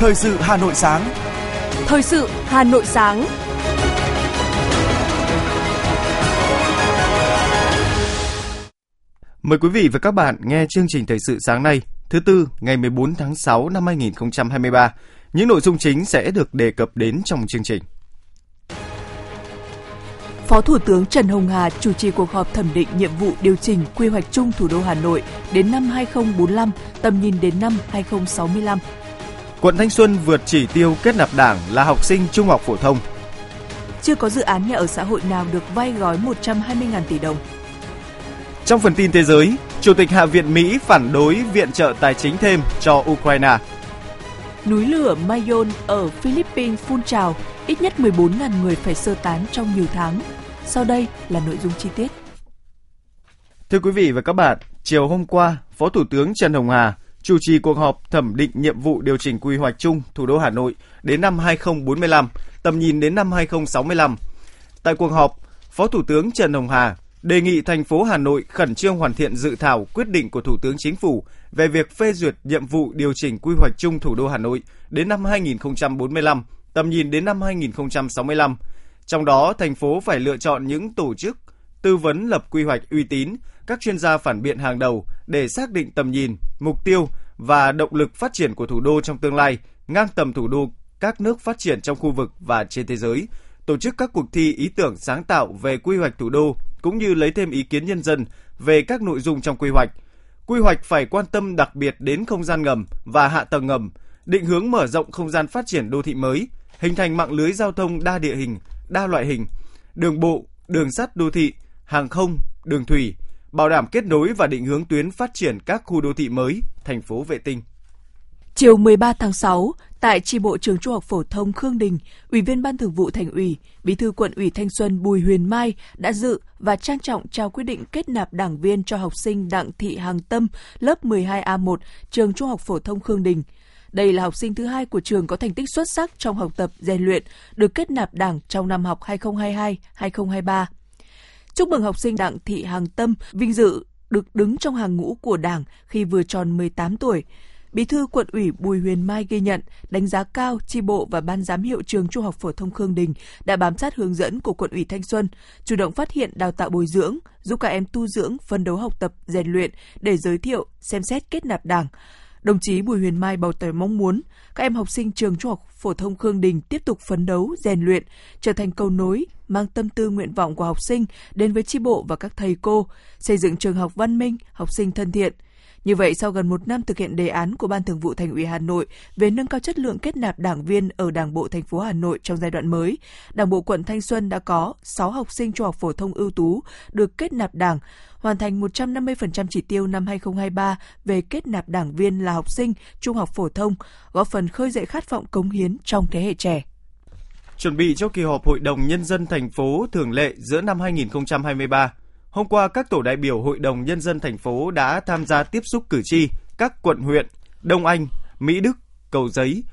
Thời sự Hà Nội sáng. Thời sự Hà Nội sáng. Mời quý vị và các bạn nghe chương trình thời sự sáng nay, thứ tư, ngày 14 tháng 6 năm 2023. Những nội dung chính sẽ được đề cập đến trong chương trình. Phó Thủ tướng Trần Hồng Hà chủ trì cuộc họp thẩm định nhiệm vụ điều chỉnh quy hoạch chung thủ đô Hà Nội đến năm 2045, tầm nhìn đến năm 2065. Quận Thanh Xuân vượt chỉ tiêu kết nạp đảng là học sinh trung học phổ thông. Chưa có dự án nhà ở xã hội nào được vay gói 120.000 tỷ đồng. Trong phần tin thế giới, Chủ tịch Hạ viện Mỹ phản đối viện trợ tài chính thêm cho Ukraine. Núi lửa Mayon ở Philippines phun trào, ít nhất 14.000 người phải sơ tán trong nhiều tháng. Sau đây là nội dung chi tiết. Thưa quý vị và các bạn, chiều hôm qua, Phó Thủ tướng Trần Hồng Hà chủ trì cuộc họp thẩm định nhiệm vụ điều chỉnh quy hoạch chung thủ đô Hà Nội đến năm 2045, tầm nhìn đến năm 2065. Tại cuộc họp, Phó Thủ tướng Trần Hồng Hà đề nghị thành phố Hà Nội khẩn trương hoàn thiện dự thảo quyết định của Thủ tướng Chính phủ về việc phê duyệt nhiệm vụ điều chỉnh quy hoạch chung thủ đô Hà Nội đến năm 2045, tầm nhìn đến năm 2065. Trong đó, thành phố phải lựa chọn những tổ chức tư vấn lập quy hoạch uy tín, các chuyên gia phản biện hàng đầu để xác định tầm nhìn, mục tiêu và động lực phát triển của thủ đô trong tương lai, ngang tầm thủ đô các nước phát triển trong khu vực và trên thế giới, tổ chức các cuộc thi ý tưởng sáng tạo về quy hoạch thủ đô cũng như lấy thêm ý kiến nhân dân về các nội dung trong quy hoạch. Quy hoạch phải quan tâm đặc biệt đến không gian ngầm và hạ tầng ngầm, định hướng mở rộng không gian phát triển đô thị mới, hình thành mạng lưới giao thông đa địa hình, đa loại hình, đường bộ, đường sắt đô thị, hàng không, đường thủy, bảo đảm kết nối và định hướng tuyến phát triển các khu đô thị mới, thành phố vệ tinh. Chiều 13 tháng 6, tại tri bộ trường Trung học phổ thông Khương Đình, Ủy viên Ban Thường vụ Thành ủy, Bí thư Quận ủy Thanh Xuân Bùi Huyền Mai đã dự và trang trọng trao quyết định kết nạp đảng viên cho học sinh Đặng Thị Hàng Tâm, lớp 12A1, trường Trung học phổ thông Khương Đình. Đây là học sinh thứ hai của trường có thành tích xuất sắc trong học tập, rèn luyện, được kết nạp đảng trong năm học 2022-2023. Chúc mừng học sinh Đặng Thị Hàng Tâm vinh dự được đứng trong hàng ngũ của Đảng khi vừa tròn 18 tuổi. Bí thư quận ủy Bùi Huyền Mai ghi nhận, đánh giá cao tri bộ và ban giám hiệu trường Trung học phổ thông Khương Đình đã bám sát hướng dẫn của quận ủy Thanh Xuân, chủ động phát hiện đào tạo bồi dưỡng, giúp các em tu dưỡng, phân đấu học tập, rèn luyện để giới thiệu, xem xét kết nạp Đảng. Đồng chí Bùi Huyền Mai bày tỏ mong muốn các em học sinh trường Trung học phổ thông Khương Đình tiếp tục phấn đấu, rèn luyện, trở thành cầu nối, mang tâm tư nguyện vọng của học sinh đến với tri bộ và các thầy cô, xây dựng trường học văn minh, học sinh thân thiện. Như vậy, sau gần một năm thực hiện đề án của Ban Thường vụ Thành ủy Hà Nội về nâng cao chất lượng kết nạp đảng viên ở Đảng bộ thành phố Hà Nội trong giai đoạn mới, Đảng bộ quận Thanh Xuân đã có 6 học sinh trung học phổ thông ưu tú được kết nạp đảng, hoàn thành 150% chỉ tiêu năm 2023 về kết nạp đảng viên là học sinh trung học phổ thông, góp phần khơi dậy khát vọng cống hiến trong thế hệ trẻ. Chuẩn bị cho kỳ họp Hội đồng Nhân dân thành phố thường lệ giữa năm 2023, hôm qua các tổ đại biểu Hội đồng Nhân dân thành phố đã tham gia tiếp xúc cử tri các quận huyện Đông Anh, Mỹ Đức, Cầu Giấy,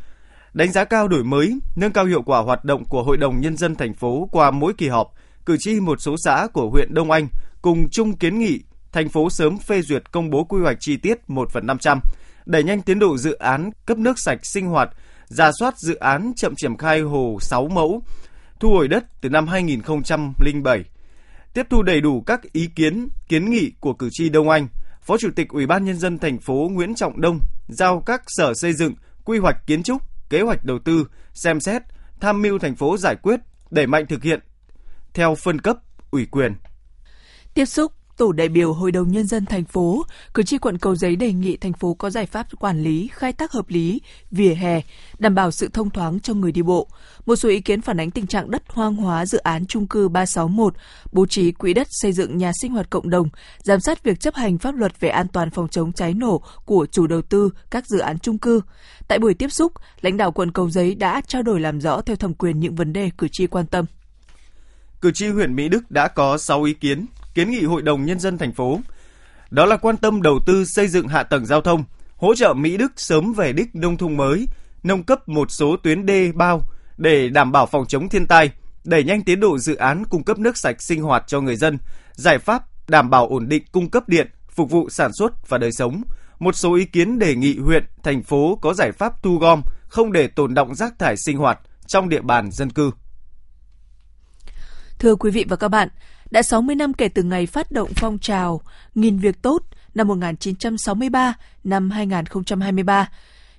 đánh giá cao đổi mới, nâng cao hiệu quả hoạt động của Hội đồng Nhân dân thành phố qua mỗi kỳ họp, cử tri một số xã của huyện Đông Anh cùng chung kiến nghị thành phố sớm phê duyệt công bố quy hoạch chi tiết 1 phần 500, đẩy nhanh tiến độ dự án cấp nước sạch sinh hoạt, giả soát dự án chậm triển khai hồ 6 mẫu, thu hồi đất từ năm 2007. Tiếp thu đầy đủ các ý kiến, kiến nghị của cử tri Đông Anh, Phó Chủ tịch Ủy ban Nhân dân thành phố Nguyễn Trọng Đông giao các sở xây dựng, quy hoạch kiến trúc, kế hoạch đầu tư, xem xét, tham mưu thành phố giải quyết, đẩy mạnh thực hiện theo phân cấp, ủy quyền. Tiếp xúc Tổ đại biểu Hội đồng Nhân dân thành phố, cử tri quận Cầu Giấy đề nghị thành phố có giải pháp quản lý, khai thác hợp lý, vỉa hè, đảm bảo sự thông thoáng cho người đi bộ. Một số ý kiến phản ánh tình trạng đất hoang hóa dự án trung cư 361, bố trí quỹ đất xây dựng nhà sinh hoạt cộng đồng, giám sát việc chấp hành pháp luật về an toàn phòng chống cháy nổ của chủ đầu tư các dự án trung cư. Tại buổi tiếp xúc, lãnh đạo quận Cầu Giấy đã trao đổi làm rõ theo thẩm quyền những vấn đề cử tri quan tâm. Cử tri huyện Mỹ Đức đã có 6 ý kiến kiến nghị Hội đồng Nhân dân thành phố. Đó là quan tâm đầu tư xây dựng hạ tầng giao thông, hỗ trợ Mỹ Đức sớm về đích nông thôn mới, nâng cấp một số tuyến đê bao để đảm bảo phòng chống thiên tai, đẩy nhanh tiến độ dự án cung cấp nước sạch sinh hoạt cho người dân, giải pháp đảm bảo ổn định cung cấp điện, phục vụ sản xuất và đời sống. Một số ý kiến đề nghị huyện, thành phố có giải pháp thu gom, không để tồn động rác thải sinh hoạt trong địa bàn dân cư. Thưa quý vị và các bạn, đã 60 năm kể từ ngày phát động phong trào Nghìn việc tốt năm 1963 năm 2023,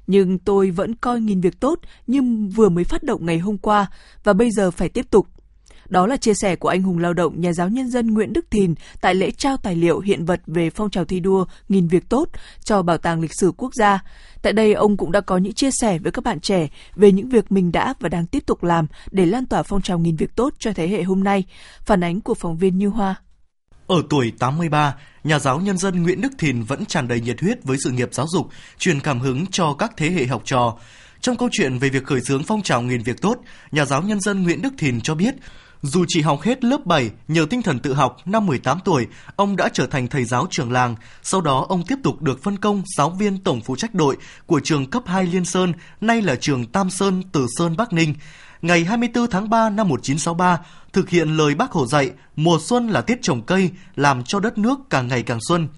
nhưng tôi vẫn coi nghìn việc tốt như vừa mới phát động ngày hôm qua và bây giờ phải tiếp tục. Đó là chia sẻ của anh hùng lao động nhà giáo nhân dân Nguyễn Đức Thìn tại lễ trao tài liệu hiện vật về phong trào thi đua nghìn việc tốt cho Bảo tàng Lịch sử Quốc gia. Tại đây, ông cũng đã có những chia sẻ với các bạn trẻ về những việc mình đã và đang tiếp tục làm để lan tỏa phong trào nghìn việc tốt cho thế hệ hôm nay. Phản ánh của phóng viên Như Hoa. Ở tuổi 83, nhà giáo nhân dân Nguyễn Đức Thìn vẫn tràn đầy nhiệt huyết với sự nghiệp giáo dục, truyền cảm hứng cho các thế hệ học trò. Trong câu chuyện về việc khởi xướng phong trào nghìn việc tốt, nhà giáo nhân dân Nguyễn Đức Thìn cho biết, dù chỉ học hết lớp 7, nhờ tinh thần tự học, năm 18 tuổi, ông đã trở thành thầy giáo trường làng. Sau đó, ông tiếp tục được phân công giáo viên tổng phụ trách đội của trường cấp 2 Liên Sơn, nay là trường Tam Sơn, Từ Sơn, Bắc Ninh. Ngày 24 tháng 3 năm 1963, thực hiện lời bác Hồ dạy, mùa xuân là tiết trồng cây, làm cho đất nước càng ngày càng xuân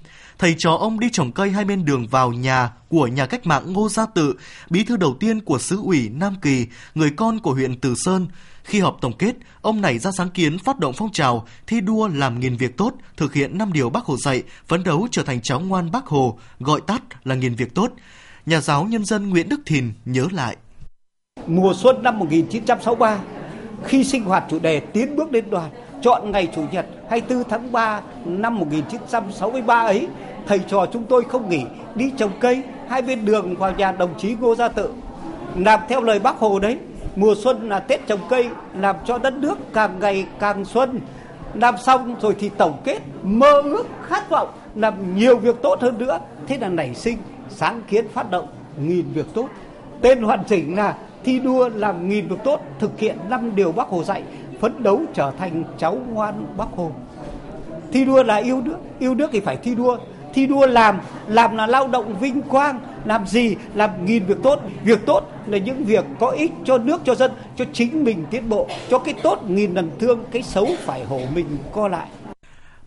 thầy trò ông đi trồng cây hai bên đường vào nhà của nhà cách mạng Ngô Gia Tự, bí thư đầu tiên của xứ ủy Nam Kỳ, người con của huyện Từ Sơn. Khi họp tổng kết, ông này ra sáng kiến phát động phong trào thi đua làm nghìn việc tốt, thực hiện năm điều Bác Hồ dạy, phấn đấu trở thành cháu ngoan Bác Hồ, gọi tắt là nghìn việc tốt. Nhà giáo nhân dân Nguyễn Đức Thìn nhớ lại. Mùa xuân năm 1963, khi sinh hoạt chủ đề tiến bước đến đoàn, chọn ngày Chủ nhật 24 tháng 3 năm 1963 ấy, thầy trò chúng tôi không nghỉ đi trồng cây hai bên đường vào nhà đồng chí Ngô Gia Tự. Làm theo lời bác Hồ đấy, mùa xuân là Tết trồng cây làm cho đất nước càng ngày càng xuân. Làm xong rồi thì tổng kết mơ ước khát vọng làm nhiều việc tốt hơn nữa. Thế là nảy sinh sáng kiến phát động nghìn việc tốt. Tên hoàn chỉnh là thi đua làm nghìn việc tốt thực hiện năm điều bác Hồ dạy phấn đấu trở thành cháu ngoan bác Hồ. Thi đua là yêu nước, yêu nước thì phải thi đua. Thi đua làm, làm là lao động vinh quang, làm gì? Làm nghìn việc tốt. Việc tốt là những việc có ích cho nước, cho dân, cho chính mình tiến bộ. Cho cái tốt nghìn lần thương, cái xấu phải hổ mình co lại.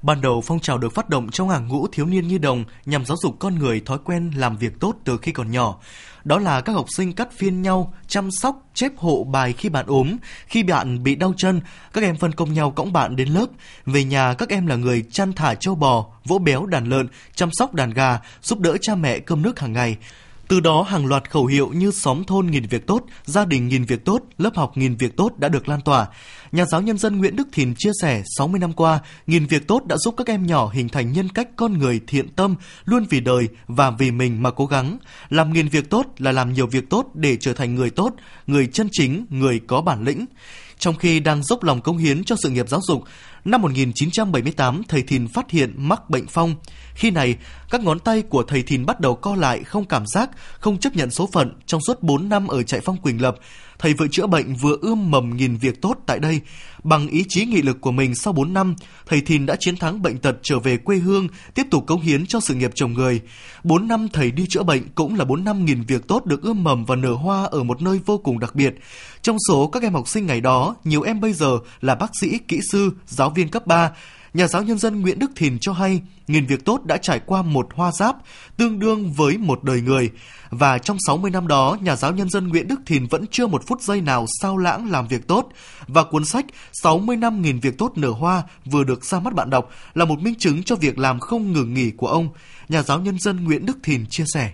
Ban đầu phong trào được phát động trong hàng ngũ thiếu niên nhi đồng nhằm giáo dục con người thói quen làm việc tốt từ khi còn nhỏ. Đó là các học sinh cắt phiên nhau, chăm sóc, chép hộ bài khi bạn ốm, khi bạn bị đau chân, các em phân công nhau cõng bạn đến lớp. Về nhà các em là người chăn thả châu bò, vỗ béo đàn lợn, chăm sóc đàn gà, giúp đỡ cha mẹ cơm nước hàng ngày. Từ đó hàng loạt khẩu hiệu như xóm thôn nghìn việc tốt, gia đình nghìn việc tốt, lớp học nghìn việc tốt đã được lan tỏa. Nhà giáo nhân dân Nguyễn Đức Thìn chia sẻ 60 năm qua, nghìn việc tốt đã giúp các em nhỏ hình thành nhân cách con người thiện tâm, luôn vì đời và vì mình mà cố gắng. Làm nghìn việc tốt là làm nhiều việc tốt để trở thành người tốt, người chân chính, người có bản lĩnh. Trong khi đang dốc lòng công hiến cho sự nghiệp giáo dục, năm 1978 thầy Thìn phát hiện mắc bệnh phong. Khi này, các ngón tay của thầy Thìn bắt đầu co lại không cảm giác, không chấp nhận số phận trong suốt 4 năm ở trại phong Quỳnh Lập. Thầy vừa chữa bệnh vừa ươm mầm nghìn việc tốt tại đây. Bằng ý chí nghị lực của mình sau 4 năm, thầy Thìn đã chiến thắng bệnh tật trở về quê hương, tiếp tục cống hiến cho sự nghiệp chồng người. 4 năm thầy đi chữa bệnh cũng là 4 năm nghìn việc tốt được ươm mầm và nở hoa ở một nơi vô cùng đặc biệt. Trong số các em học sinh ngày đó, nhiều em bây giờ là bác sĩ, kỹ sư, giáo viên cấp 3, nhà giáo nhân dân Nguyễn Đức Thìn cho hay, nghìn việc tốt đã trải qua một hoa giáp, tương đương với một đời người. Và trong 60 năm đó, nhà giáo nhân dân Nguyễn Đức Thìn vẫn chưa một phút giây nào sao lãng làm việc tốt. Và cuốn sách 60 năm nghìn việc tốt nở hoa vừa được ra mắt bạn đọc là một minh chứng cho việc làm không ngừng nghỉ của ông. Nhà giáo nhân dân Nguyễn Đức Thìn chia sẻ.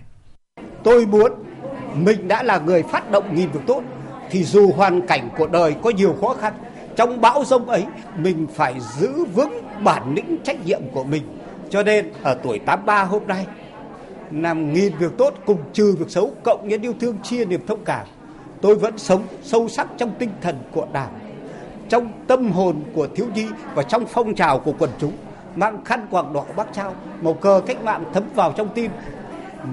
Tôi muốn mình đã là người phát động nghìn việc tốt thì dù hoàn cảnh của đời có nhiều khó khăn trong bão rông ấy, mình phải giữ vững bản lĩnh trách nhiệm của mình. Cho nên, ở tuổi 83 hôm nay, làm nghìn việc tốt cùng trừ việc xấu, cộng nhân yêu thương, chia niềm thông cảm, tôi vẫn sống sâu sắc trong tinh thần của đảng, trong tâm hồn của thiếu nhi và trong phong trào của quần chúng. Mang khăn quàng đỏ bắc trao, màu cờ cách mạng thấm vào trong tim.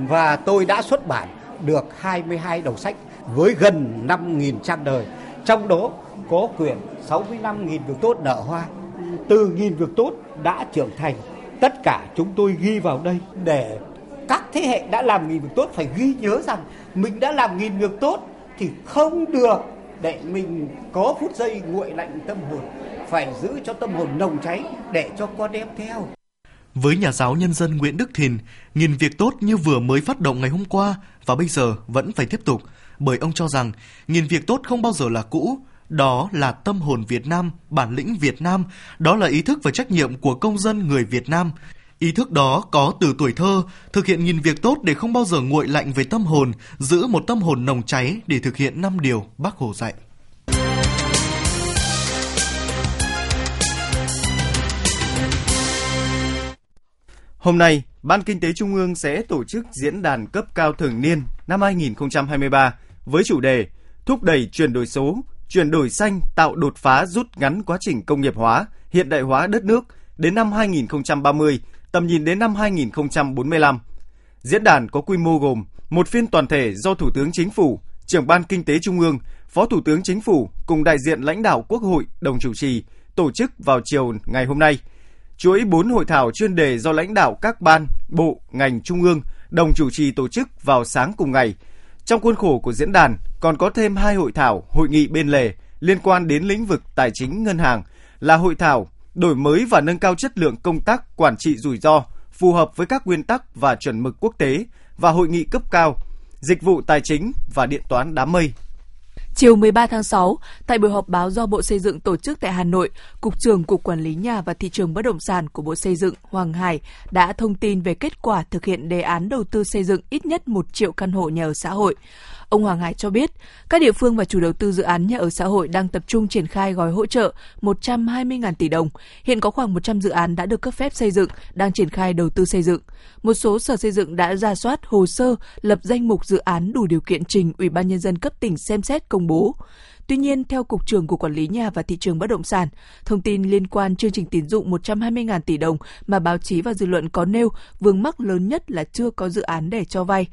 Và tôi đã xuất bản được 22 đầu sách với gần 5.000 trang đời. Trong đó có quyền 65.000 việc tốt nở hoa. Từ nghìn việc tốt đã trưởng thành tất cả chúng tôi ghi vào đây để các thế hệ đã làm nghìn việc tốt phải ghi nhớ rằng mình đã làm nghìn việc tốt thì không được để mình có phút giây nguội lạnh tâm hồn phải giữ cho tâm hồn nồng cháy để cho con em theo. Với nhà giáo nhân dân Nguyễn Đức Thìn, nghìn việc tốt như vừa mới phát động ngày hôm qua và bây giờ vẫn phải tiếp tục bởi ông cho rằng nghìn việc tốt không bao giờ là cũ, đó là tâm hồn Việt Nam, bản lĩnh Việt Nam, đó là ý thức và trách nhiệm của công dân người Việt Nam. Ý thức đó có từ tuổi thơ, thực hiện nghìn việc tốt để không bao giờ nguội lạnh về tâm hồn, giữ một tâm hồn nồng cháy để thực hiện năm điều Bác Hồ dạy. Hôm nay, Ban Kinh tế Trung ương sẽ tổ chức diễn đàn cấp cao thường niên năm 2023 với chủ đề Thúc đẩy chuyển đổi số, chuyển đổi xanh tạo đột phá rút ngắn quá trình công nghiệp hóa, hiện đại hóa đất nước đến năm 2030, tầm nhìn đến năm 2045. Diễn đàn có quy mô gồm một phiên toàn thể do Thủ tướng Chính phủ, trưởng Ban Kinh tế Trung ương, Phó Thủ tướng Chính phủ cùng đại diện lãnh đạo Quốc hội đồng chủ trì tổ chức vào chiều ngày hôm nay. Chuỗi 4 hội thảo chuyên đề do lãnh đạo các ban, bộ, ngành trung ương đồng chủ trì tổ chức vào sáng cùng ngày. Trong khuôn khổ của diễn đàn còn có thêm hai hội thảo, hội nghị bên lề liên quan đến lĩnh vực tài chính ngân hàng là hội thảo đổi mới và nâng cao chất lượng công tác quản trị rủi ro phù hợp với các nguyên tắc và chuẩn mực quốc tế và hội nghị cấp cao dịch vụ tài chính và điện toán đám mây. Chiều 13 tháng 6, tại buổi họp báo do Bộ Xây dựng tổ chức tại Hà Nội, Cục trưởng Cục Quản lý Nhà và Thị trường Bất động sản của Bộ Xây dựng Hoàng Hải đã thông tin về kết quả thực hiện đề án đầu tư xây dựng ít nhất 1 triệu căn hộ nhà ở xã hội. Ông Hoàng Hải cho biết, các địa phương và chủ đầu tư dự án nhà ở xã hội đang tập trung triển khai gói hỗ trợ 120.000 tỷ đồng. Hiện có khoảng 100 dự án đã được cấp phép xây dựng, đang triển khai đầu tư xây dựng. Một số sở xây dựng đã ra soát hồ sơ, lập danh mục dự án đủ điều kiện trình Ủy ban nhân dân cấp tỉnh xem xét công bố. Tuy nhiên, theo Cục trưởng Cục Quản lý Nhà và Thị trường Bất động sản, thông tin liên quan chương trình tín dụng 120.000 tỷ đồng mà báo chí và dư luận có nêu, vướng mắc lớn nhất là chưa có dự án để cho vay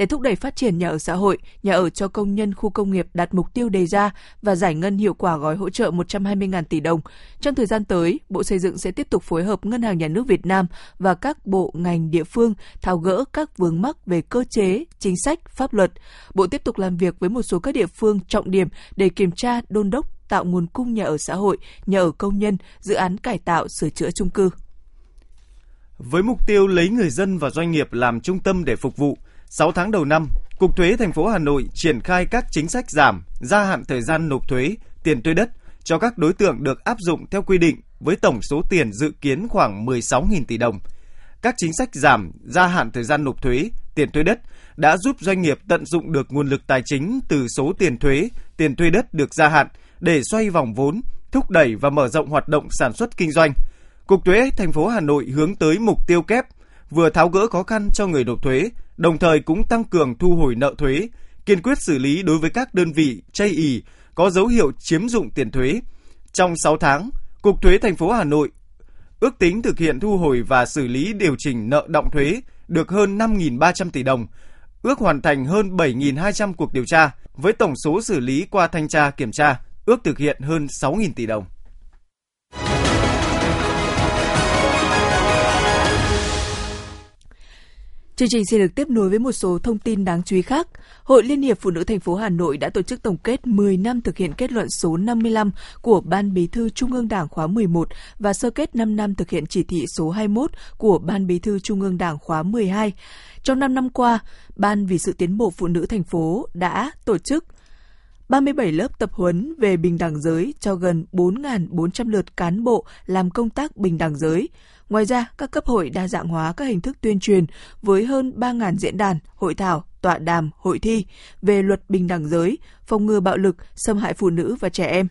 để thúc đẩy phát triển nhà ở xã hội, nhà ở cho công nhân khu công nghiệp đạt mục tiêu đề ra và giải ngân hiệu quả gói hỗ trợ 120.000 tỷ đồng. Trong thời gian tới, Bộ Xây dựng sẽ tiếp tục phối hợp Ngân hàng Nhà nước Việt Nam và các bộ ngành địa phương tháo gỡ các vướng mắc về cơ chế, chính sách, pháp luật. Bộ tiếp tục làm việc với một số các địa phương trọng điểm để kiểm tra, đôn đốc tạo nguồn cung nhà ở xã hội, nhà ở công nhân, dự án cải tạo, sửa chữa chung cư. Với mục tiêu lấy người dân và doanh nghiệp làm trung tâm để phục vụ, 6 tháng đầu năm, Cục Thuế thành phố Hà Nội triển khai các chính sách giảm, gia hạn thời gian nộp thuế, tiền thuê đất cho các đối tượng được áp dụng theo quy định với tổng số tiền dự kiến khoảng 16.000 tỷ đồng. Các chính sách giảm, gia hạn thời gian nộp thuế, tiền thuê đất đã giúp doanh nghiệp tận dụng được nguồn lực tài chính từ số tiền thuế, tiền thuê đất được gia hạn để xoay vòng vốn, thúc đẩy và mở rộng hoạt động sản xuất kinh doanh. Cục Thuế thành phố Hà Nội hướng tới mục tiêu kép vừa tháo gỡ khó khăn cho người nộp thuế, đồng thời cũng tăng cường thu hồi nợ thuế, kiên quyết xử lý đối với các đơn vị chây ì có dấu hiệu chiếm dụng tiền thuế. Trong 6 tháng, Cục Thuế thành phố Hà Nội ước tính thực hiện thu hồi và xử lý điều chỉnh nợ động thuế được hơn 5.300 tỷ đồng, ước hoàn thành hơn 7.200 cuộc điều tra, với tổng số xử lý qua thanh tra kiểm tra ước thực hiện hơn 6.000 tỷ đồng. Chương trình sẽ được tiếp nối với một số thông tin đáng chú ý khác. Hội Liên hiệp Phụ nữ thành phố Hà Nội đã tổ chức tổng kết 10 năm thực hiện kết luận số 55 của Ban Bí thư Trung ương Đảng khóa 11 và sơ kết 5 năm thực hiện chỉ thị số 21 của Ban Bí thư Trung ương Đảng khóa 12. Trong 5 năm qua, Ban vì sự tiến bộ phụ nữ thành phố đã tổ chức 37 lớp tập huấn về bình đẳng giới cho gần 4.400 lượt cán bộ làm công tác bình đẳng giới, Ngoài ra, các cấp hội đa dạng hóa các hình thức tuyên truyền với hơn 3.000 diễn đàn, hội thảo, tọa đàm, hội thi về luật bình đẳng giới, phòng ngừa bạo lực, xâm hại phụ nữ và trẻ em.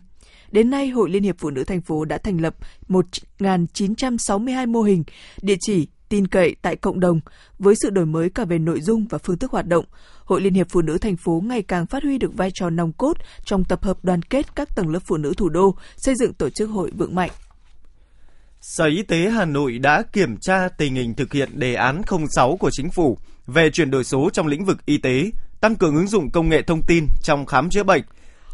Đến nay, Hội Liên hiệp Phụ nữ thành phố đã thành lập 1.962 mô hình, địa chỉ tin cậy tại cộng đồng với sự đổi mới cả về nội dung và phương thức hoạt động. Hội Liên hiệp Phụ nữ thành phố ngày càng phát huy được vai trò nòng cốt trong tập hợp đoàn kết các tầng lớp phụ nữ thủ đô, xây dựng tổ chức hội vững mạnh. Sở Y tế Hà Nội đã kiểm tra tình hình thực hiện đề án 06 của chính phủ về chuyển đổi số trong lĩnh vực y tế, tăng cường ứng dụng công nghệ thông tin trong khám chữa bệnh.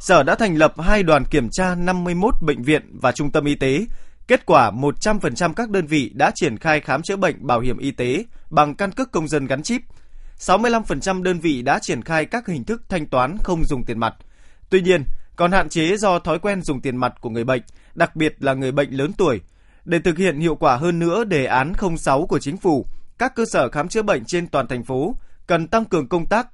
Sở đã thành lập hai đoàn kiểm tra 51 bệnh viện và trung tâm y tế. Kết quả 100% các đơn vị đã triển khai khám chữa bệnh bảo hiểm y tế bằng căn cước công dân gắn chip. 65% đơn vị đã triển khai các hình thức thanh toán không dùng tiền mặt. Tuy nhiên, còn hạn chế do thói quen dùng tiền mặt của người bệnh, đặc biệt là người bệnh lớn tuổi – để thực hiện hiệu quả hơn nữa đề án 06 của chính phủ, các cơ sở khám chữa bệnh trên toàn thành phố cần tăng cường công tác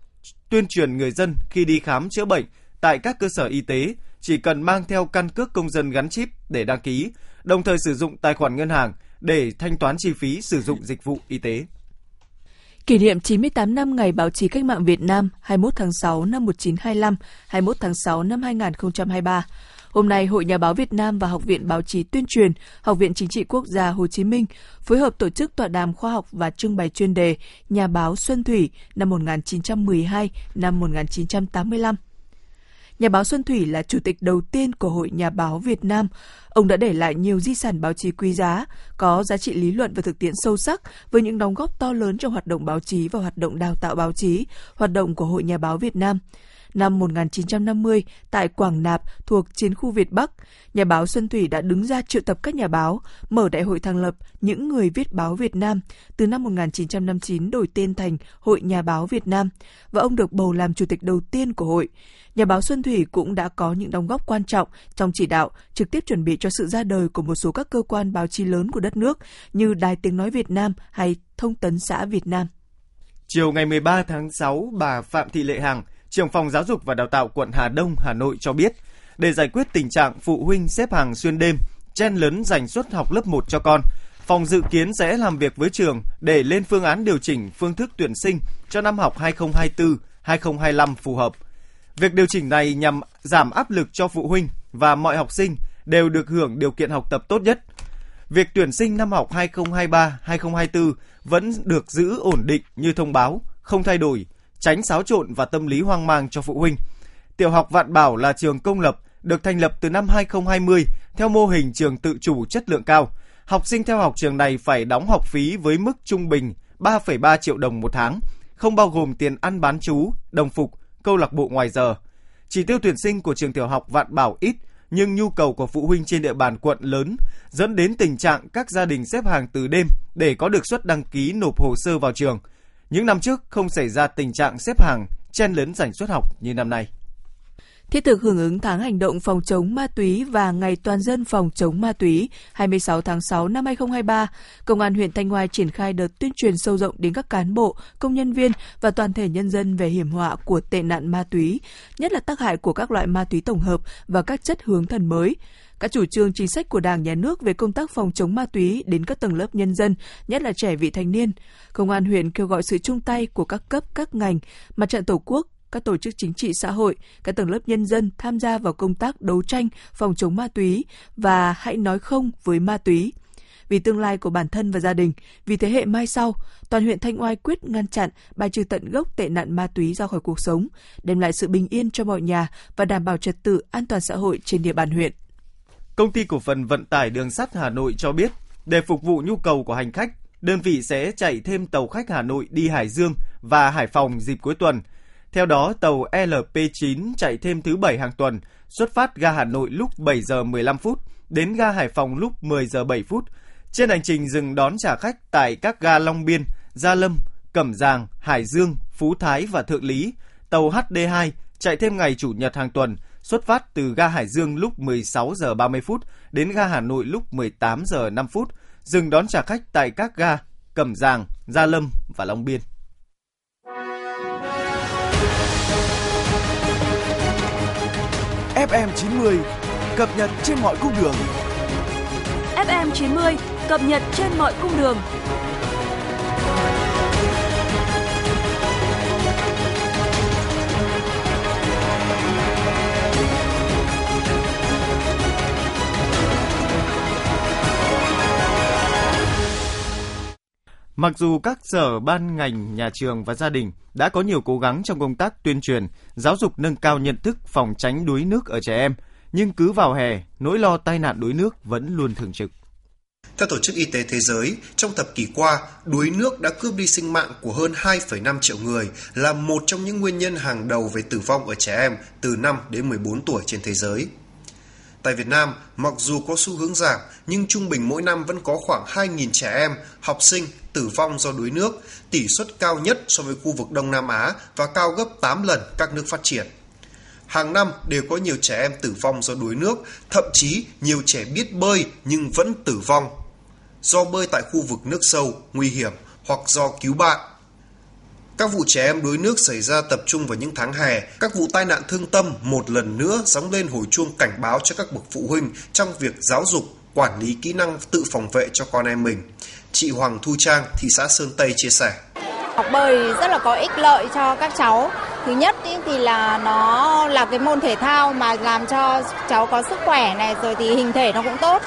tuyên truyền người dân khi đi khám chữa bệnh tại các cơ sở y tế chỉ cần mang theo căn cước công dân gắn chip để đăng ký, đồng thời sử dụng tài khoản ngân hàng để thanh toán chi phí sử dụng dịch vụ y tế. Kỷ niệm 98 năm Ngày Báo chí Cách mạng Việt Nam 21 tháng 6 năm 1925, 21 tháng 6 năm 2023. Hôm nay, Hội Nhà báo Việt Nam và Học viện Báo chí Tuyên truyền, Học viện Chính trị Quốc gia Hồ Chí Minh phối hợp tổ chức tọa đàm khoa học và trưng bày chuyên đề Nhà báo Xuân Thủy năm 1912 năm 1985. Nhà báo Xuân Thủy là chủ tịch đầu tiên của Hội Nhà báo Việt Nam. Ông đã để lại nhiều di sản báo chí quý giá, có giá trị lý luận và thực tiễn sâu sắc với những đóng góp to lớn trong hoạt động báo chí và hoạt động đào tạo báo chí, hoạt động của Hội Nhà báo Việt Nam năm 1950 tại Quảng Nạp thuộc chiến khu Việt Bắc, nhà báo Xuân Thủy đã đứng ra triệu tập các nhà báo, mở đại hội thành lập những người viết báo Việt Nam. Từ năm 1959 đổi tên thành Hội Nhà báo Việt Nam và ông được bầu làm chủ tịch đầu tiên của hội. Nhà báo Xuân Thủy cũng đã có những đóng góp quan trọng trong chỉ đạo, trực tiếp chuẩn bị cho sự ra đời của một số các cơ quan báo chí lớn của đất nước như Đài Tiếng Nói Việt Nam hay Thông tấn xã Việt Nam. Chiều ngày 13 tháng 6, bà Phạm Thị Lệ Hằng, trưởng phòng giáo dục và đào tạo quận Hà Đông, Hà Nội cho biết, để giải quyết tình trạng phụ huynh xếp hàng xuyên đêm, chen lấn giành suất học lớp 1 cho con, phòng dự kiến sẽ làm việc với trường để lên phương án điều chỉnh phương thức tuyển sinh cho năm học 2024-2025 phù hợp. Việc điều chỉnh này nhằm giảm áp lực cho phụ huynh và mọi học sinh đều được hưởng điều kiện học tập tốt nhất. Việc tuyển sinh năm học 2023-2024 vẫn được giữ ổn định như thông báo, không thay đổi, tránh xáo trộn và tâm lý hoang mang cho phụ huynh. Tiểu học Vạn Bảo là trường công lập, được thành lập từ năm 2020 theo mô hình trường tự chủ chất lượng cao. Học sinh theo học trường này phải đóng học phí với mức trung bình 3,3 triệu đồng một tháng, không bao gồm tiền ăn bán chú, đồng phục, câu lạc bộ ngoài giờ. Chỉ tiêu tuyển sinh của trường tiểu học Vạn Bảo ít, nhưng nhu cầu của phụ huynh trên địa bàn quận lớn, dẫn đến tình trạng các gia đình xếp hàng từ đêm để có được suất đăng ký nộp hồ sơ vào trường – những năm trước không xảy ra tình trạng xếp hàng chen lấn giành suất học như năm nay. Thiết thực hưởng ứng tháng hành động phòng chống ma túy và Ngày toàn dân phòng chống ma túy 26 tháng 6 năm 2023, Công an huyện Thanh Hoài triển khai đợt tuyên truyền sâu rộng đến các cán bộ, công nhân viên và toàn thể nhân dân về hiểm họa của tệ nạn ma túy, nhất là tác hại của các loại ma túy tổng hợp và các chất hướng thần mới các chủ trương chính sách của Đảng, Nhà nước về công tác phòng chống ma túy đến các tầng lớp nhân dân, nhất là trẻ vị thành niên. Công an huyện kêu gọi sự chung tay của các cấp, các ngành, mặt trận tổ quốc, các tổ chức chính trị xã hội, các tầng lớp nhân dân tham gia vào công tác đấu tranh phòng chống ma túy và hãy nói không với ma túy. Vì tương lai của bản thân và gia đình, vì thế hệ mai sau, toàn huyện Thanh Oai quyết ngăn chặn, bài trừ tận gốc tệ nạn ma túy ra khỏi cuộc sống, đem lại sự bình yên cho mọi nhà và đảm bảo trật tự an toàn xã hội trên địa bàn huyện. Công ty cổ phần vận tải đường sắt Hà Nội cho biết, để phục vụ nhu cầu của hành khách, đơn vị sẽ chạy thêm tàu khách Hà Nội đi Hải Dương và Hải Phòng dịp cuối tuần. Theo đó, tàu LP9 chạy thêm thứ bảy hàng tuần, xuất phát ga Hà Nội lúc 7 giờ 15 phút, đến ga Hải Phòng lúc 10 giờ 7 phút. Trên hành trình dừng đón trả khách tại các ga Long Biên, Gia Lâm, Cẩm Giàng, Hải Dương, Phú Thái và Thượng Lý, tàu HD2 chạy thêm ngày Chủ nhật hàng tuần, xuất phát từ ga Hải Dương lúc 16 giờ 30 phút đến ga Hà Nội lúc 18 giờ 5 phút, dừng đón trả khách tại các ga Cẩm Giàng, Gia Lâm và Long Biên. FM 90 cập nhật trên mọi cung đường. FM 90 cập nhật trên mọi cung đường. Mặc dù các sở ban ngành, nhà trường và gia đình đã có nhiều cố gắng trong công tác tuyên truyền, giáo dục nâng cao nhận thức phòng tránh đuối nước ở trẻ em, nhưng cứ vào hè, nỗi lo tai nạn đuối nước vẫn luôn thường trực. Theo Tổ chức Y tế Thế giới, trong thập kỷ qua, đuối nước đã cướp đi sinh mạng của hơn 2,5 triệu người, là một trong những nguyên nhân hàng đầu về tử vong ở trẻ em từ 5 đến 14 tuổi trên thế giới. Tại Việt Nam, mặc dù có xu hướng giảm, nhưng trung bình mỗi năm vẫn có khoảng 2.000 trẻ em, học sinh tử vong do đuối nước, tỷ suất cao nhất so với khu vực Đông Nam Á và cao gấp 8 lần các nước phát triển. Hàng năm đều có nhiều trẻ em tử vong do đuối nước, thậm chí nhiều trẻ biết bơi nhưng vẫn tử vong do bơi tại khu vực nước sâu, nguy hiểm hoặc do cứu bạn. Các vụ trẻ em đuối nước xảy ra tập trung vào những tháng hè, các vụ tai nạn thương tâm một lần nữa gióng lên hồi chuông cảnh báo cho các bậc phụ huynh trong việc giáo dục, quản lý kỹ năng tự phòng vệ cho con em mình. Chị Hoàng Thu Trang, thị xã Sơn Tây chia sẻ. Học bơi rất là có ích lợi cho các cháu. Thứ nhất ý, thì là nó là cái môn thể thao mà làm cho cháu có sức khỏe này rồi thì hình thể nó cũng tốt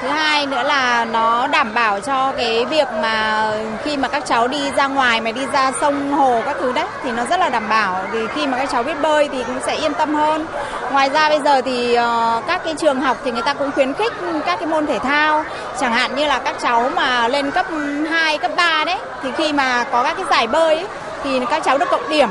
thứ hai nữa là nó đảm bảo cho cái việc mà khi mà các cháu đi ra ngoài mà đi ra sông hồ các thứ đấy thì nó rất là đảm bảo. Thì khi mà các cháu biết bơi thì cũng sẽ yên tâm hơn. Ngoài ra bây giờ thì ờ, các cái trường học thì người ta cũng khuyến khích các cái môn thể thao. Chẳng hạn như là các cháu mà lên cấp 2, cấp 3 đấy thì khi mà có các cái giải bơi ấy, thì các cháu được cộng điểm.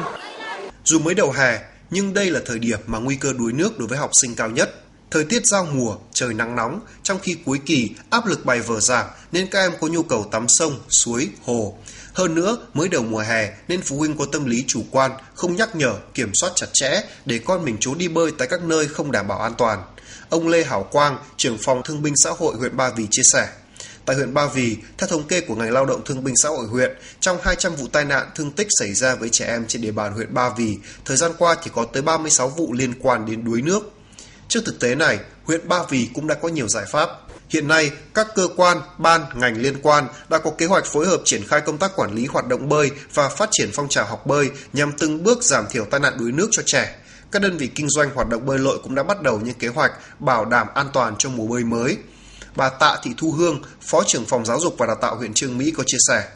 Dù mới đầu hè nhưng đây là thời điểm mà nguy cơ đuối nước đối với học sinh cao nhất. Thời tiết giao mùa, trời nắng nóng, trong khi cuối kỳ áp lực bài vở giảm nên các em có nhu cầu tắm sông, suối, hồ. Hơn nữa, mới đầu mùa hè nên phụ huynh có tâm lý chủ quan, không nhắc nhở, kiểm soát chặt chẽ để con mình trốn đi bơi tại các nơi không đảm bảo an toàn. Ông Lê Hảo Quang, trưởng phòng thương binh xã hội huyện Ba Vì chia sẻ. Tại huyện Ba Vì, theo thống kê của ngành lao động thương binh xã hội huyện, trong 200 vụ tai nạn thương tích xảy ra với trẻ em trên địa bàn huyện Ba Vì, thời gian qua chỉ có tới 36 vụ liên quan đến đuối nước. Trước thực tế này, huyện Ba Vì cũng đã có nhiều giải pháp. Hiện nay, các cơ quan, ban, ngành liên quan đã có kế hoạch phối hợp triển khai công tác quản lý hoạt động bơi và phát triển phong trào học bơi nhằm từng bước giảm thiểu tai nạn đuối nước cho trẻ. Các đơn vị kinh doanh hoạt động bơi lội cũng đã bắt đầu những kế hoạch bảo đảm an toàn cho mùa bơi mới. Bà Tạ Thị Thu Hương, Phó trưởng phòng giáo dục và đào tạo huyện Trương Mỹ có chia sẻ.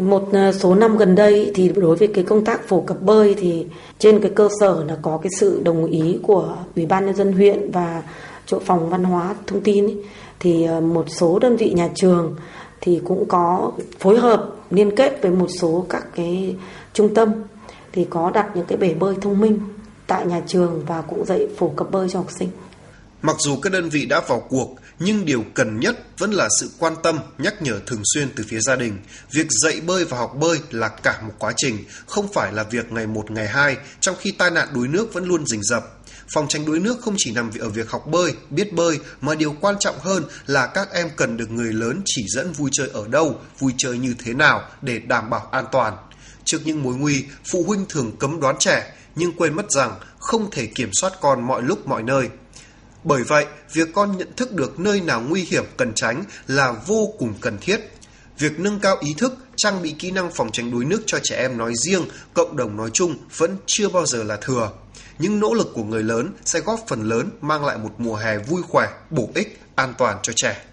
Một ờ, số năm gần đây thì đối với cái công tác phổ cập bơi thì trên cái cơ sở là có cái sự đồng ý của Ủy ban nhân dân huyện và chỗ phòng văn hóa thông tin ấy, thì ờ, một số đơn vị nhà trường thì cũng có phối hợp liên kết với một số các cái trung tâm thì có đặt những cái bể bơi thông minh tại nhà trường và cũng dạy phổ cập bơi cho học sinh. Mặc dù các đơn vị đã vào cuộc, nhưng điều cần nhất vẫn là sự quan tâm, nhắc nhở thường xuyên từ phía gia đình. Việc dạy bơi và học bơi là cả một quá trình, không phải là việc ngày một ngày hai, trong khi tai nạn đuối nước vẫn luôn rình rập. Phòng tránh đuối nước không chỉ nằm ở việc học bơi, biết bơi, mà điều quan trọng hơn là các em cần được người lớn chỉ dẫn vui chơi ở đâu, vui chơi như thế nào để đảm bảo an toàn. Trước những mối nguy, phụ huynh thường cấm đoán trẻ, nhưng quên mất rằng không thể kiểm soát con mọi lúc mọi nơi. Bởi vậy, việc con nhận thức được nơi nào nguy hiểm cần tránh là vô cùng cần thiết. Việc nâng cao ý thức, trang bị kỹ năng phòng tránh đuối nước cho trẻ em nói riêng, cộng đồng nói chung vẫn chưa bao giờ là thừa. Những nỗ lực của người lớn sẽ góp phần lớn mang lại một mùa hè vui khỏe, bổ ích, an toàn cho trẻ.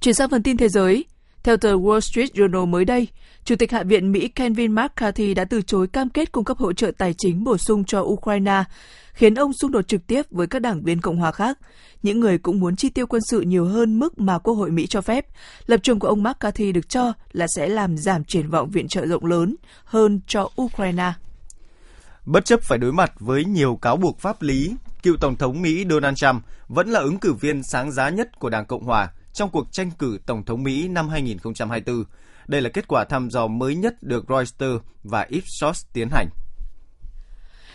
Chuyển sang phần tin thế giới, theo tờ Wall Street Journal mới đây, Chủ tịch Hạ viện Mỹ Kevin McCarthy đã từ chối cam kết cung cấp hỗ trợ tài chính bổ sung cho Ukraine, khiến ông xung đột trực tiếp với các đảng viên Cộng hòa khác. Những người cũng muốn chi tiêu quân sự nhiều hơn mức mà Quốc hội Mỹ cho phép. Lập trường của ông McCarthy được cho là sẽ làm giảm triển vọng viện trợ rộng lớn hơn cho Ukraine. Bất chấp phải đối mặt với nhiều cáo buộc pháp lý, cựu Tổng thống Mỹ Donald Trump vẫn là ứng cử viên sáng giá nhất của Đảng Cộng hòa trong cuộc tranh cử Tổng thống Mỹ năm 2024 đây là kết quả thăm dò mới nhất được Reuters và Ipsos tiến hành.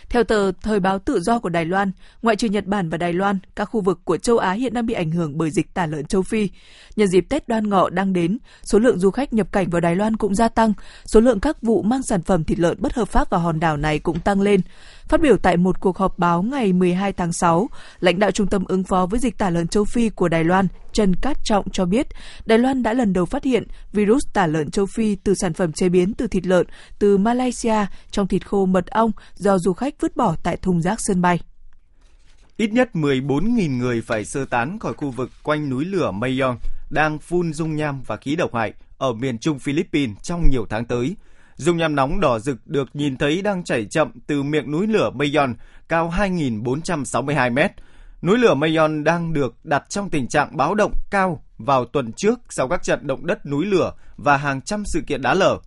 Theo tờ Thời báo Tự do của Đài Loan, ngoại trừ Nhật Bản và Đài Loan, các khu vực của châu Á hiện đang bị ảnh hưởng bởi dịch tả lợn châu Phi. Nhân dịp Tết Đoan Ngọ đang đến, số lượng du khách nhập cảnh vào Đài Loan cũng gia tăng, số lượng các vụ mang sản phẩm thịt lợn bất hợp pháp vào hòn đảo này cũng tăng lên. Phát biểu tại một cuộc họp báo ngày 12 tháng 6, lãnh đạo Trung tâm ứng phó với dịch tả lợn châu Phi của Đài Loan, Trần Cát Trọng cho biết, Đài Loan đã lần đầu phát hiện virus tả lợn châu Phi từ sản phẩm chế biến từ thịt lợn từ Malaysia trong thịt khô mật ong do du khách vứt bỏ tại thùng rác sân bay. Ít nhất 14.000 người phải sơ tán khỏi khu vực quanh núi lửa Mayon đang phun dung nham và khí độc hại ở miền trung Philippines trong nhiều tháng tới – Dung nham nóng đỏ rực được nhìn thấy đang chảy chậm từ miệng núi lửa Mayon cao 2.462 mét. Núi lửa Mayon đang được đặt trong tình trạng báo động cao vào tuần trước sau các trận động đất núi lửa và hàng trăm sự kiện đá lở.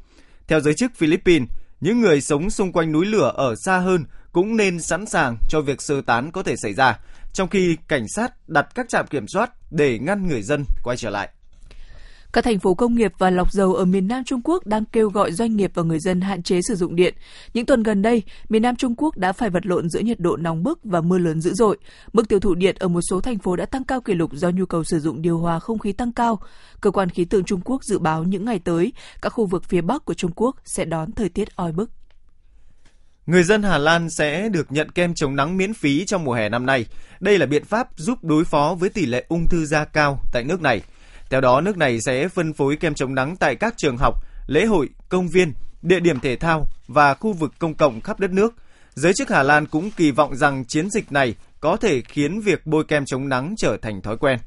Theo giới chức Philippines, những người sống xung quanh núi lửa ở xa hơn cũng nên sẵn sàng cho việc sơ tán có thể xảy ra, trong khi cảnh sát đặt các trạm kiểm soát để ngăn người dân quay trở lại. Các thành phố công nghiệp và lọc dầu ở miền Nam Trung Quốc đang kêu gọi doanh nghiệp và người dân hạn chế sử dụng điện. Những tuần gần đây, miền Nam Trung Quốc đã phải vật lộn giữa nhiệt độ nóng bức và mưa lớn dữ dội. Mức tiêu thụ điện ở một số thành phố đã tăng cao kỷ lục do nhu cầu sử dụng điều hòa không khí tăng cao. Cơ quan khí tượng Trung Quốc dự báo những ngày tới, các khu vực phía Bắc của Trung Quốc sẽ đón thời tiết oi bức. Người dân Hà Lan sẽ được nhận kem chống nắng miễn phí trong mùa hè năm nay. Đây là biện pháp giúp đối phó với tỷ lệ ung thư da cao tại nước này. Theo đó, nước này sẽ phân phối kem chống nắng tại các trường học, lễ hội, công viên, địa điểm thể thao và khu vực công cộng khắp đất nước. Giới chức Hà Lan cũng kỳ vọng rằng chiến dịch này có thể khiến việc bôi kem chống nắng trở thành thói quen.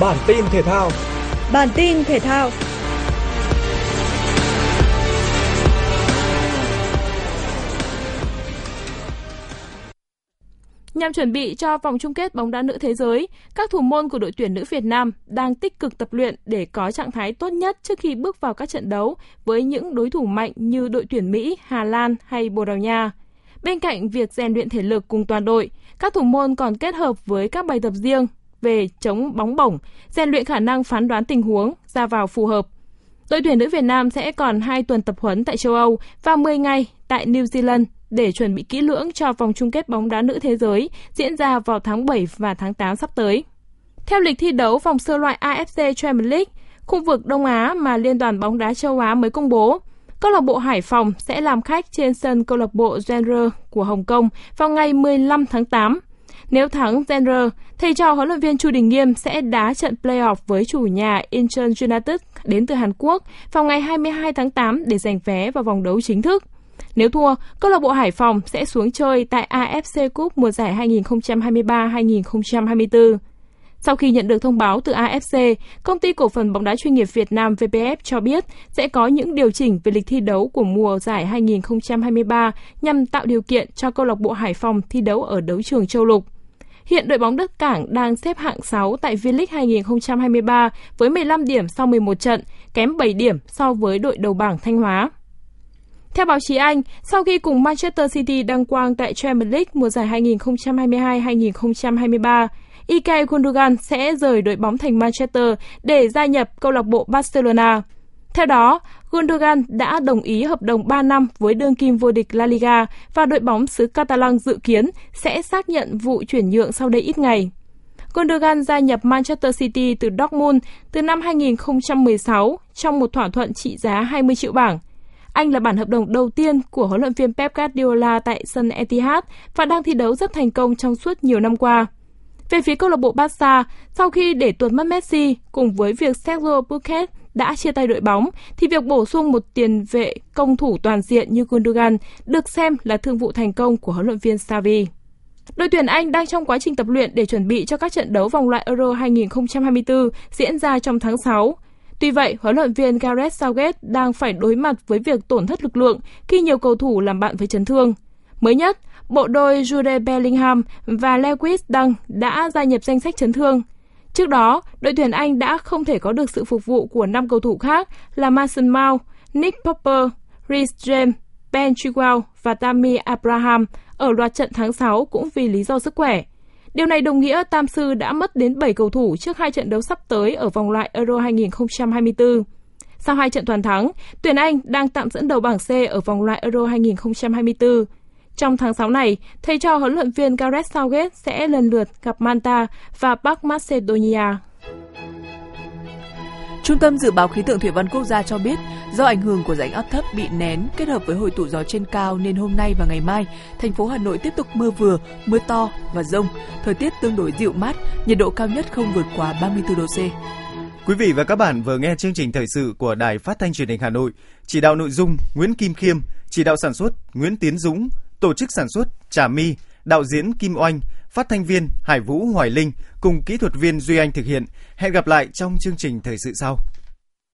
Bản tin thể thao. Bản tin thể thao. Nhằm chuẩn bị cho vòng chung kết bóng đá nữ thế giới, các thủ môn của đội tuyển nữ Việt Nam đang tích cực tập luyện để có trạng thái tốt nhất trước khi bước vào các trận đấu với những đối thủ mạnh như đội tuyển Mỹ, Hà Lan hay Bồ Đào Nha. Bên cạnh việc rèn luyện thể lực cùng toàn đội, các thủ môn còn kết hợp với các bài tập riêng về chống bóng bổng, rèn luyện khả năng phán đoán tình huống, ra vào phù hợp. Đội tuyển nữ Việt Nam sẽ còn 2 tuần tập huấn tại châu Âu và 10 ngày tại New Zealand để chuẩn bị kỹ lưỡng cho vòng chung kết bóng đá nữ thế giới diễn ra vào tháng 7 và tháng 8 sắp tới. Theo lịch thi đấu vòng sơ loại AFC Champions League, khu vực Đông Á mà Liên đoàn bóng đá châu Á mới công bố, câu lạc bộ Hải Phòng sẽ làm khách trên sân câu lạc bộ Genre của Hồng Kông vào ngày 15 tháng 8. Nếu thắng Genre, thầy trò huấn luyện viên Chu Đình Nghiêm sẽ đá trận playoff với chủ nhà Incheon United đến từ Hàn Quốc vào ngày 22 tháng 8 để giành vé vào vòng đấu chính thức. Nếu thua, câu lạc bộ Hải Phòng sẽ xuống chơi tại AFC Cup mùa giải 2023-2024. Sau khi nhận được thông báo từ AFC, công ty cổ phần bóng đá chuyên nghiệp Việt Nam VPF cho biết sẽ có những điều chỉnh về lịch thi đấu của mùa giải 2023 nhằm tạo điều kiện cho câu lạc bộ Hải Phòng thi đấu ở đấu trường châu lục. Hiện đội bóng đất Cảng đang xếp hạng 6 tại V-League 2023 với 15 điểm sau 11 trận, kém 7 điểm so với đội đầu bảng Thanh Hóa. Theo báo chí Anh, sau khi cùng Manchester City đăng quang tại Champions League mùa giải 2022-2023, Ike Gundogan sẽ rời đội bóng thành Manchester để gia nhập câu lạc bộ Barcelona. Theo đó, Gundogan đã đồng ý hợp đồng 3 năm với đương kim vô địch La Liga và đội bóng xứ Catalan dự kiến sẽ xác nhận vụ chuyển nhượng sau đây ít ngày. Gundogan gia nhập Manchester City từ Dortmund từ năm 2016 trong một thỏa thuận trị giá 20 triệu bảng. Anh là bản hợp đồng đầu tiên của huấn luyện viên Pep Guardiola tại sân Etihad và đang thi đấu rất thành công trong suốt nhiều năm qua. Về phía câu lạc bộ Barca, sau khi để tuột mất Messi cùng với việc Sergio Busquets đã chia tay đội bóng, thì việc bổ sung một tiền vệ công thủ toàn diện như Gundogan được xem là thương vụ thành công của huấn luyện viên Xavi. Đội tuyển Anh đang trong quá trình tập luyện để chuẩn bị cho các trận đấu vòng loại Euro 2024 diễn ra trong tháng 6. Tuy vậy, huấn luyện viên Gareth Southgate đang phải đối mặt với việc tổn thất lực lượng khi nhiều cầu thủ làm bạn với chấn thương. Mới nhất, bộ đôi Jude Bellingham và Lewis Dunk đã gia nhập danh sách chấn thương. Trước đó, đội tuyển Anh đã không thể có được sự phục vụ của 5 cầu thủ khác là Mason Mount, Nick Popper, Rhys James, Ben Chilwell và Tammy Abraham ở loạt trận tháng 6 cũng vì lý do sức khỏe. Điều này đồng nghĩa Tam Sư đã mất đến 7 cầu thủ trước hai trận đấu sắp tới ở vòng loại Euro 2024. Sau hai trận toàn thắng, tuyển Anh đang tạm dẫn đầu bảng C ở vòng loại Euro 2024. Trong tháng 6 này, thầy trò huấn luyện viên Gareth Southgate sẽ lần lượt gặp Manta và Bắc Macedonia. Trung tâm Dự báo Khí tượng Thủy văn Quốc gia cho biết, do ảnh hưởng của rãnh áp thấp bị nén kết hợp với hội tụ gió trên cao nên hôm nay và ngày mai, thành phố Hà Nội tiếp tục mưa vừa, mưa to và rông. Thời tiết tương đối dịu mát, nhiệt độ cao nhất không vượt quá 34 độ C. Quý vị và các bạn vừa nghe chương trình thời sự của Đài Phát thanh Truyền hình Hà Nội. Chỉ đạo nội dung Nguyễn Kim Khiêm, chỉ đạo sản xuất Nguyễn Tiến Dũng, tổ chức sản xuất Trà My, đạo diễn Kim Oanh, phát thanh viên Hải Vũ, Hoài Linh cùng kỹ thuật viên Duy Anh thực hiện. Hẹn gặp lại trong chương trình thời sự sau.